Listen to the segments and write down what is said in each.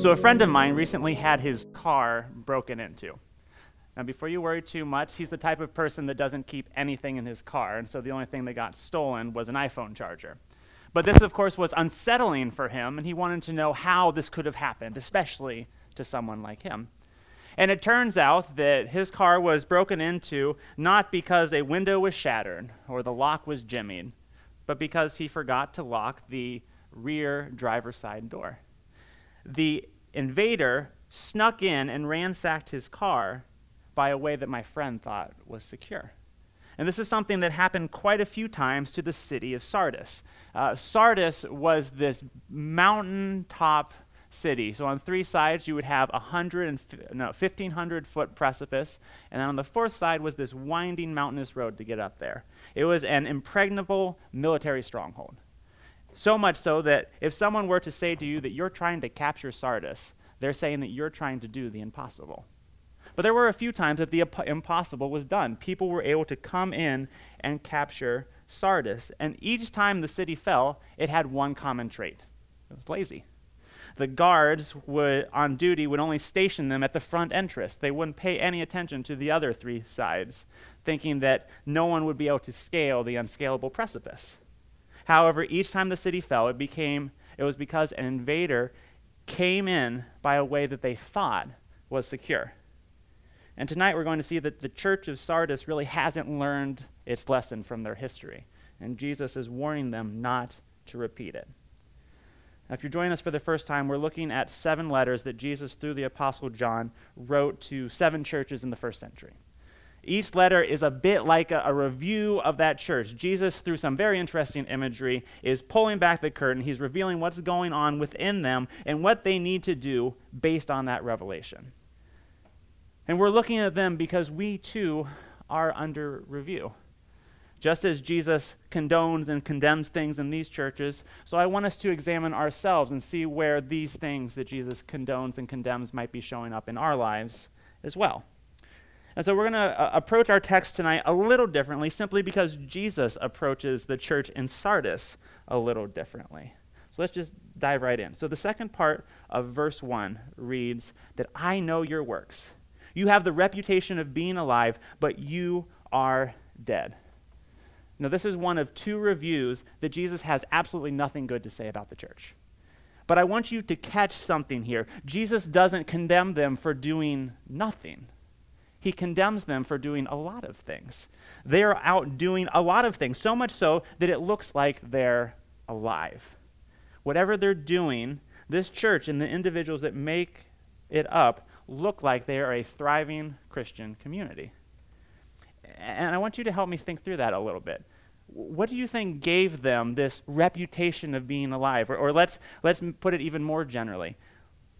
So, a friend of mine recently had his car broken into. Now, before you worry too much, he's the type of person that doesn't keep anything in his car, and so the only thing that got stolen was an iPhone charger. But this, of course, was unsettling for him, and he wanted to know how this could have happened, especially to someone like him. And it turns out that his car was broken into not because a window was shattered or the lock was jimmied, but because he forgot to lock the rear driver's side door. The invader snuck in and ransacked his car by a way that my friend thought was secure. And this is something that happened quite a few times to the city of Sardis. Uh, Sardis was this mountaintop city. So on three sides, you would have a hundred and no, 1,500 foot precipice, and then on the fourth side was this winding mountainous road to get up there. It was an impregnable military stronghold. So much so that if someone were to say to you that you're trying to capture Sardis, they're saying that you're trying to do the impossible. But there were a few times that the impossible was done. People were able to come in and capture Sardis. And each time the city fell, it had one common trait it was lazy. The guards would, on duty would only station them at the front entrance. They wouldn't pay any attention to the other three sides, thinking that no one would be able to scale the unscalable precipice. However, each time the city fell, it became it was because an invader came in by a way that they thought was secure. And tonight we're going to see that the church of Sardis really hasn't learned its lesson from their history. And Jesus is warning them not to repeat it. Now, if you're joining us for the first time, we're looking at seven letters that Jesus, through the Apostle John, wrote to seven churches in the first century. Each letter is a bit like a, a, review of that church. Jesus, through some very interesting imagery, is pulling back the curtain. He's revealing what's going on within them and what they need to do based on that revelation. And we're looking at them because we too are under review. Just as Jesus condones and condemns things in these churches, so I want us to examine ourselves and see where these things that Jesus condones and condemns might be showing up in our lives as well. And so we're going to uh, approach our text tonight a little differently simply because Jesus approaches the church in Sardis a little differently. So let's just dive right in. So the second part of verse 1 reads that I know your works. You have the reputation of being alive, but you are dead. Now, this is one of two reviews that Jesus has absolutely nothing good to say about the church. But I want you to catch something here. Jesus doesn't condemn them for doing nothing he condemns them for doing a lot of things. They are out doing a lot of things, so much so that it looks like they're alive. Whatever they're doing, this church and the individuals that make it up look like they are a thriving Christian community. And I want you to help me think through that a little bit. What do you think gave them this reputation of being alive? Or, or let's, let's put it even more generally.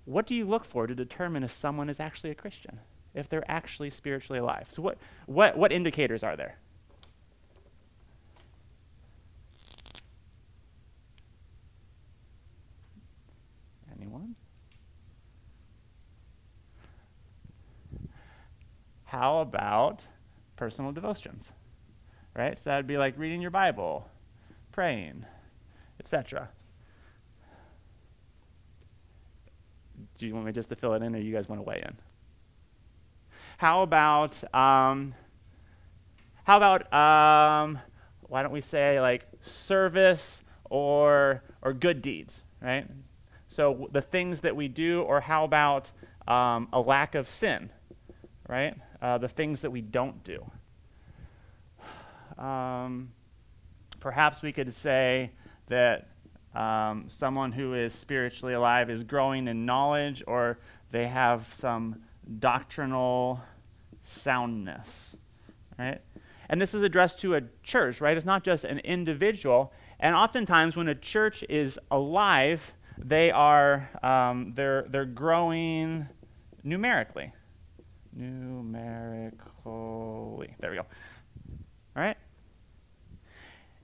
What do you look for to determine if someone is actually a Christian? If they're actually spiritually alive. So, what, what, what indicators are there? Anyone? How about personal devotions? Right? So that'd be like reading your Bible, praying, etc. Do you want me just to fill it in, or you guys want to weigh in? How about, um, how about, um, why don't we say like service or, or good deeds, right? So the things that we do, or how about um, a lack of sin, right? Uh, the things that we don't do. Um, perhaps we could say that um, someone who is spiritually alive is growing in knowledge, or they have some doctrinal soundness, right? And this is addressed to a church, right? It's not just an individual. And oftentimes, when a church is alive, they are um, they're they're growing numerically. Numerically. There we go. All right.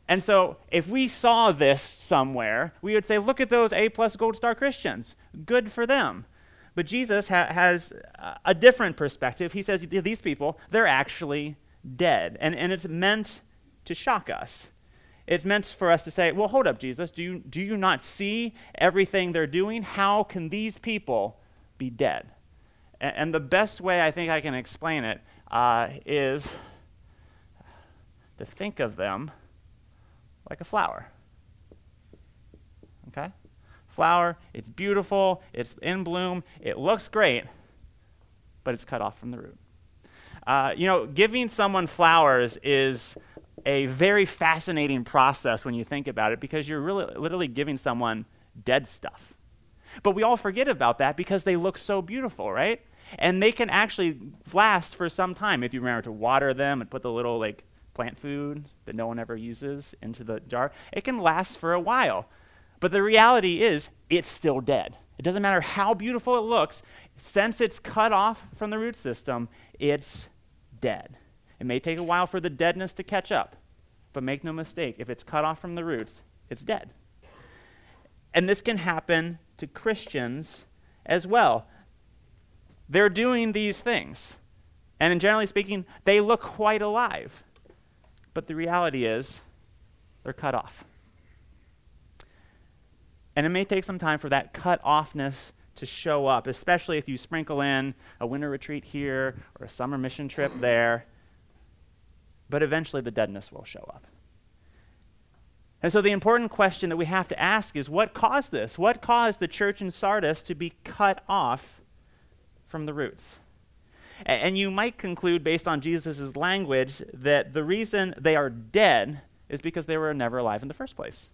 And so, if we saw this somewhere, we would say, "Look at those A plus Gold Star Christians. Good for them." But Jesus ha- has a different perspective. He says these people, they're actually dead. And, and it's meant to shock us. it's meant for us to say, well, hold up, Jesus. Do you, do you not see everything they're doing? How can these people be dead? And, and the best way I think I can explain it uh, is to think of them like a flower. Okay? Flower, it's beautiful, it's in bloom, it looks great, but it's cut off from the root. Uh, you know, giving someone flowers is a very fascinating process when you think about it because you're really literally giving someone dead stuff. But we all forget about that because they look so beautiful, right? And they can actually last for some time if you remember to water them and put the little like plant food that no one ever uses into the jar. It can last for a while. But the reality is it's still dead. It doesn't matter how beautiful it looks, since it's cut off from the root system, it's dead. It may take a while for the deadness to catch up, but make no mistake, if it's cut off from the roots, it's dead. And this can happen to Christians as well. They're doing these things. And generally speaking, they look quite alive. But the reality is, they're cut off. And it may take some time for that cut offness to show up, especially if you sprinkle in a winter retreat here or a summer mission trip there. But eventually the deadness will show up. And so the important question that we have to ask is what caused this? What caused the church in Sardis to be cut off from the roots? And you might conclude, based on Jesus' language, that the reason they are dead is because they were never alive in the first place.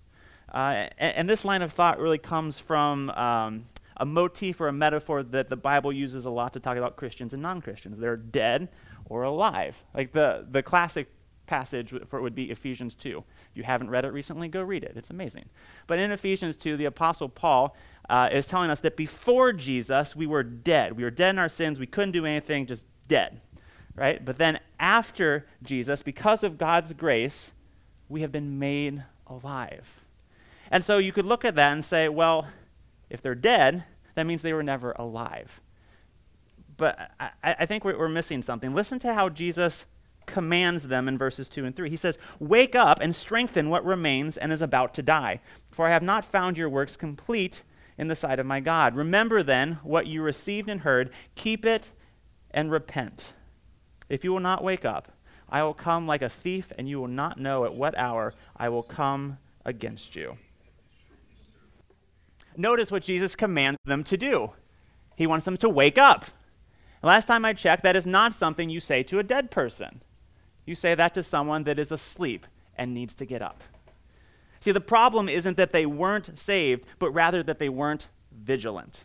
Uh, and, and, this line of thought really comes from um, a motif or a metaphor that the Bible uses a lot to talk about Christians and non Christians. They're dead or alive. Like the, the classic passage for it would be Ephesians 2. If you haven't read it recently, go read it. It's amazing. But in Ephesians 2, the Apostle Paul uh, is telling us that before Jesus, we were dead. We were dead in our sins. We couldn't do anything, just dead. Right? But then after Jesus, because of God's grace, we have been made alive. And so you could look at that and say, well, if they're dead, that means they were never alive. But I, I think we're, we're missing something. Listen to how Jesus commands them in verses 2 and 3. He says, Wake up and strengthen what remains and is about to die, for I have not found your works complete in the sight of my God. Remember then what you received and heard, keep it and repent. If you will not wake up, I will come like a thief, and you will not know at what hour I will come against you. Notice what Jesus commands them to do. He wants them to wake up. Last time I checked, that is not something you say to a dead person. You say that to someone that is asleep and needs to get up. See, the problem isn't that they weren't saved, but rather that they weren't vigilant.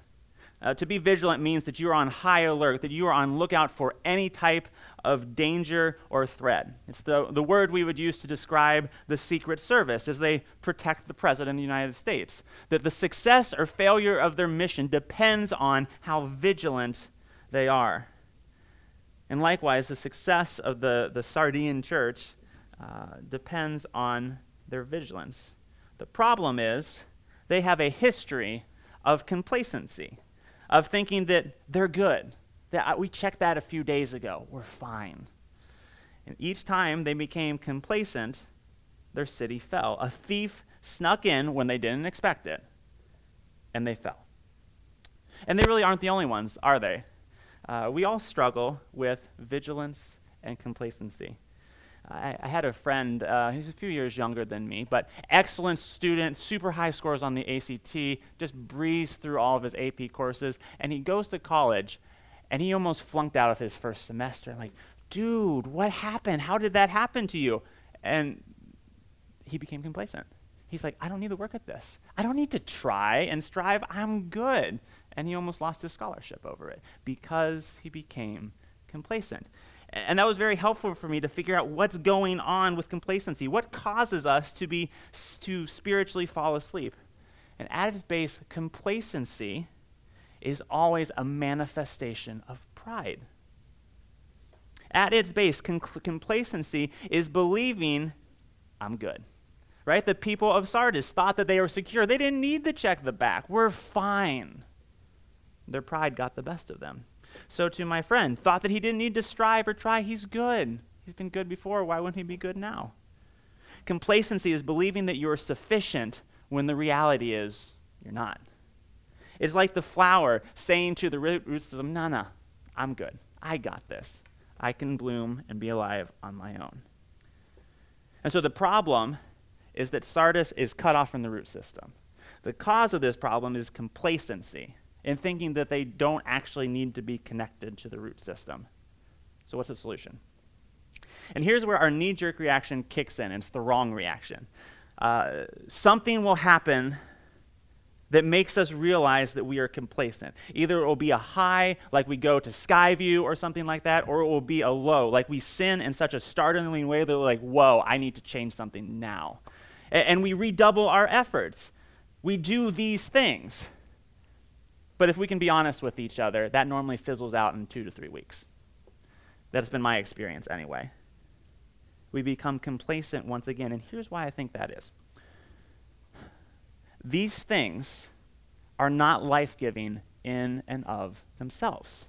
Uh, to be vigilant means that you are on high alert, that you are on lookout for any type of danger or threat. It's the, the word we would use to describe the Secret Service as they protect the President of the United States. That the success or failure of their mission depends on how vigilant they are. And likewise, the success of the, the Sardian church uh, depends on their vigilance. The problem is they have a history of complacency of thinking that they're good. That we checked that a few days ago. We're fine. And each time they became complacent, their city fell. A thief snuck in when they didn't expect it, and they fell. And they really aren't the only ones, are they? Uh, we all struggle with vigilance and complacency. I, I had a friend, uh, he's a few years younger than me, but excellent student, super high scores on the ACT, just breezed through all of his AP courses, and he goes to college, and he almost flunked out of his first semester. Like, dude, what happened? How did that happen to you? And he became complacent. He's like, I don't need to work at this. I don't need to try and strive. I'm good. And he almost lost his scholarship over it because he became complacent. And that was very helpful for me to figure out what's going on with complacency. What causes us to be to spiritually fall asleep? And at its base, complacency is always a manifestation of pride. At its base, complacency is believing I'm good. Right? The people of Sardis thought that they were secure. They didn't need to check the back. We're fine. Their pride got the best of them. So to my friend, thought that he didn't need to strive or try. He's good. He's been good before. Why wouldn't he be good now? Complacency is believing that you're sufficient when the reality is you're not. It's like the flower saying to the root system, no, no, I'm good. I got this. I can bloom and be alive on my own. And so the problem is that Sardis is cut off from the root system. The cause of this problem is complacency in thinking that they don't actually need to be connected to the root system. So, what's the solution? And here's where our knee jerk reaction kicks in, and it's the wrong reaction. Uh, something will happen that makes us realize that we are complacent. Either it will be a high, like we go to Skyview or something like that, or it will be a low, like we sin in such a startling way that we're like, whoa, I need to change something now. And we redouble our efforts. We do these things. But if we can be honest with each other, that normally fizzles out in two to three weeks. That's been my experience anyway. We become complacent once again, and here's why I think that is. These things are not life giving in and of themselves.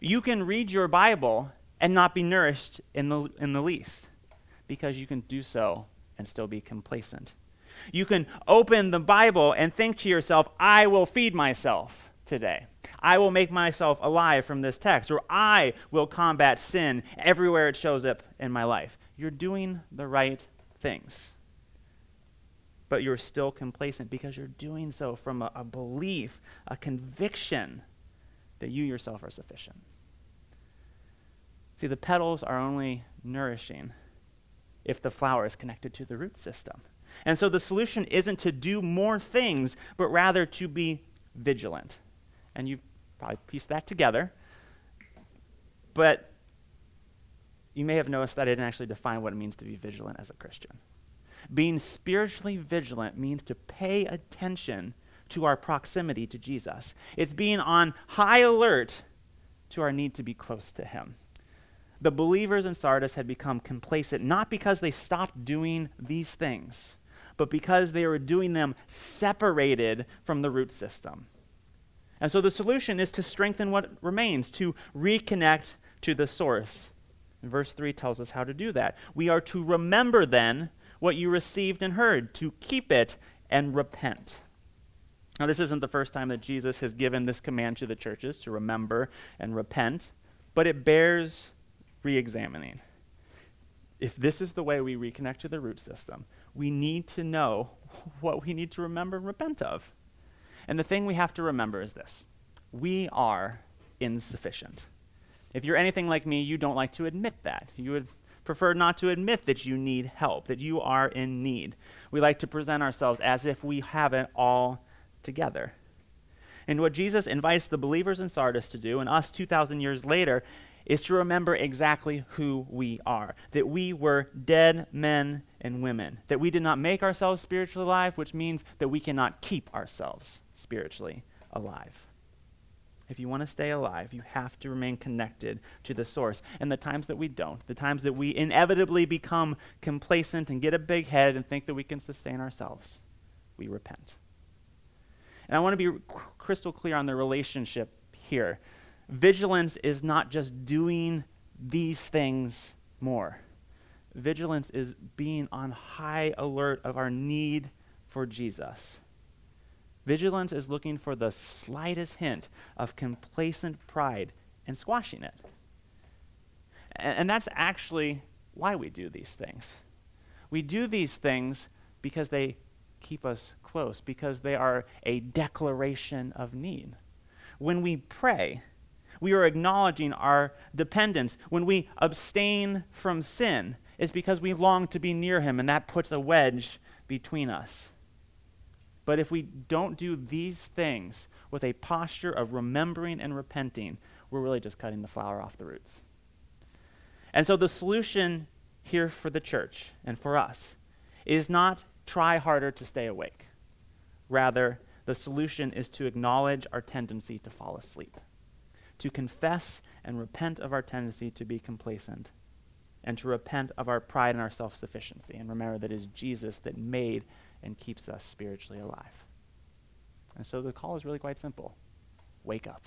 You can read your Bible and not be nourished in the, in the least because you can do so and still be complacent. You can open the Bible and think to yourself, I will feed myself today. I will make myself alive from this text, or I will combat sin everywhere it shows up in my life. You're doing the right things. But you're still complacent because you're doing so from a, a belief, a conviction that you yourself are sufficient. See, the petals are only nourishing if the flower is connected to the root system. And so the solution isn't to do more things, but rather to be vigilant. And you've probably pieced that together. But you may have noticed that I didn't actually define what it means to be vigilant as a Christian. Being spiritually vigilant means to pay attention to our proximity to Jesus. It's being on high alert to our need to be close to Him the believers in Sardis had become complacent, not because they stopped doing these things, but because they were doing them separated from the root system. And so the solution is to strengthen what remains, to reconnect to the source. And verse 3 tells us how to do that. We are to remember then what you received and heard, to keep it and repent. Now, this isn't the first time that Jesus has given this command to the churches to remember and repent, but it bears re examining. If this is the way we reconnect to the root system, we need to know what we need to remember and repent of. And the thing we have to remember is this we are insufficient. If you're anything like me, you don't like to admit that. You would prefer not to admit that you need help, that you are in need. We like to present ourselves as if we have it all together. And what Jesus invites the believers in Sardis to do, and us 2,000 years later, is to remember exactly who we are that we were dead men and women, that we did not make ourselves spiritually alive, which means that we cannot keep ourselves spiritually alive. If you want to stay alive, you have to remain connected to the source. And the times that we don't, the times that we inevitably become complacent and get a big head and think that we can sustain ourselves, we repent. And I want to be crystal clear on the relationship here vigilance is not just doing these things more. Vigilance is being on high alert of our need for Jesus. Vigilance is looking for the slightest hint of complacent pride and squashing it. And, and, that's actually why we do these things. We do these things because they keep us close, because they are a declaration of need. When we pray, we are acknowledging our dependence. When we abstain from sin, it's because we long to be near Him, and that puts a wedge between us. But if we don't do these things with a posture of remembering and repenting, we're really just cutting the flower off the roots. And so the solution here for the church and for us is not try harder to stay awake. Rather, the solution is to acknowledge our tendency to fall asleep to confess and repent of our tendency to be complacent, and to repent of our pride and our self sufficiency, and remember that it is Jesus that made and keeps us spiritually alive. And so the call is really quite simple wake up.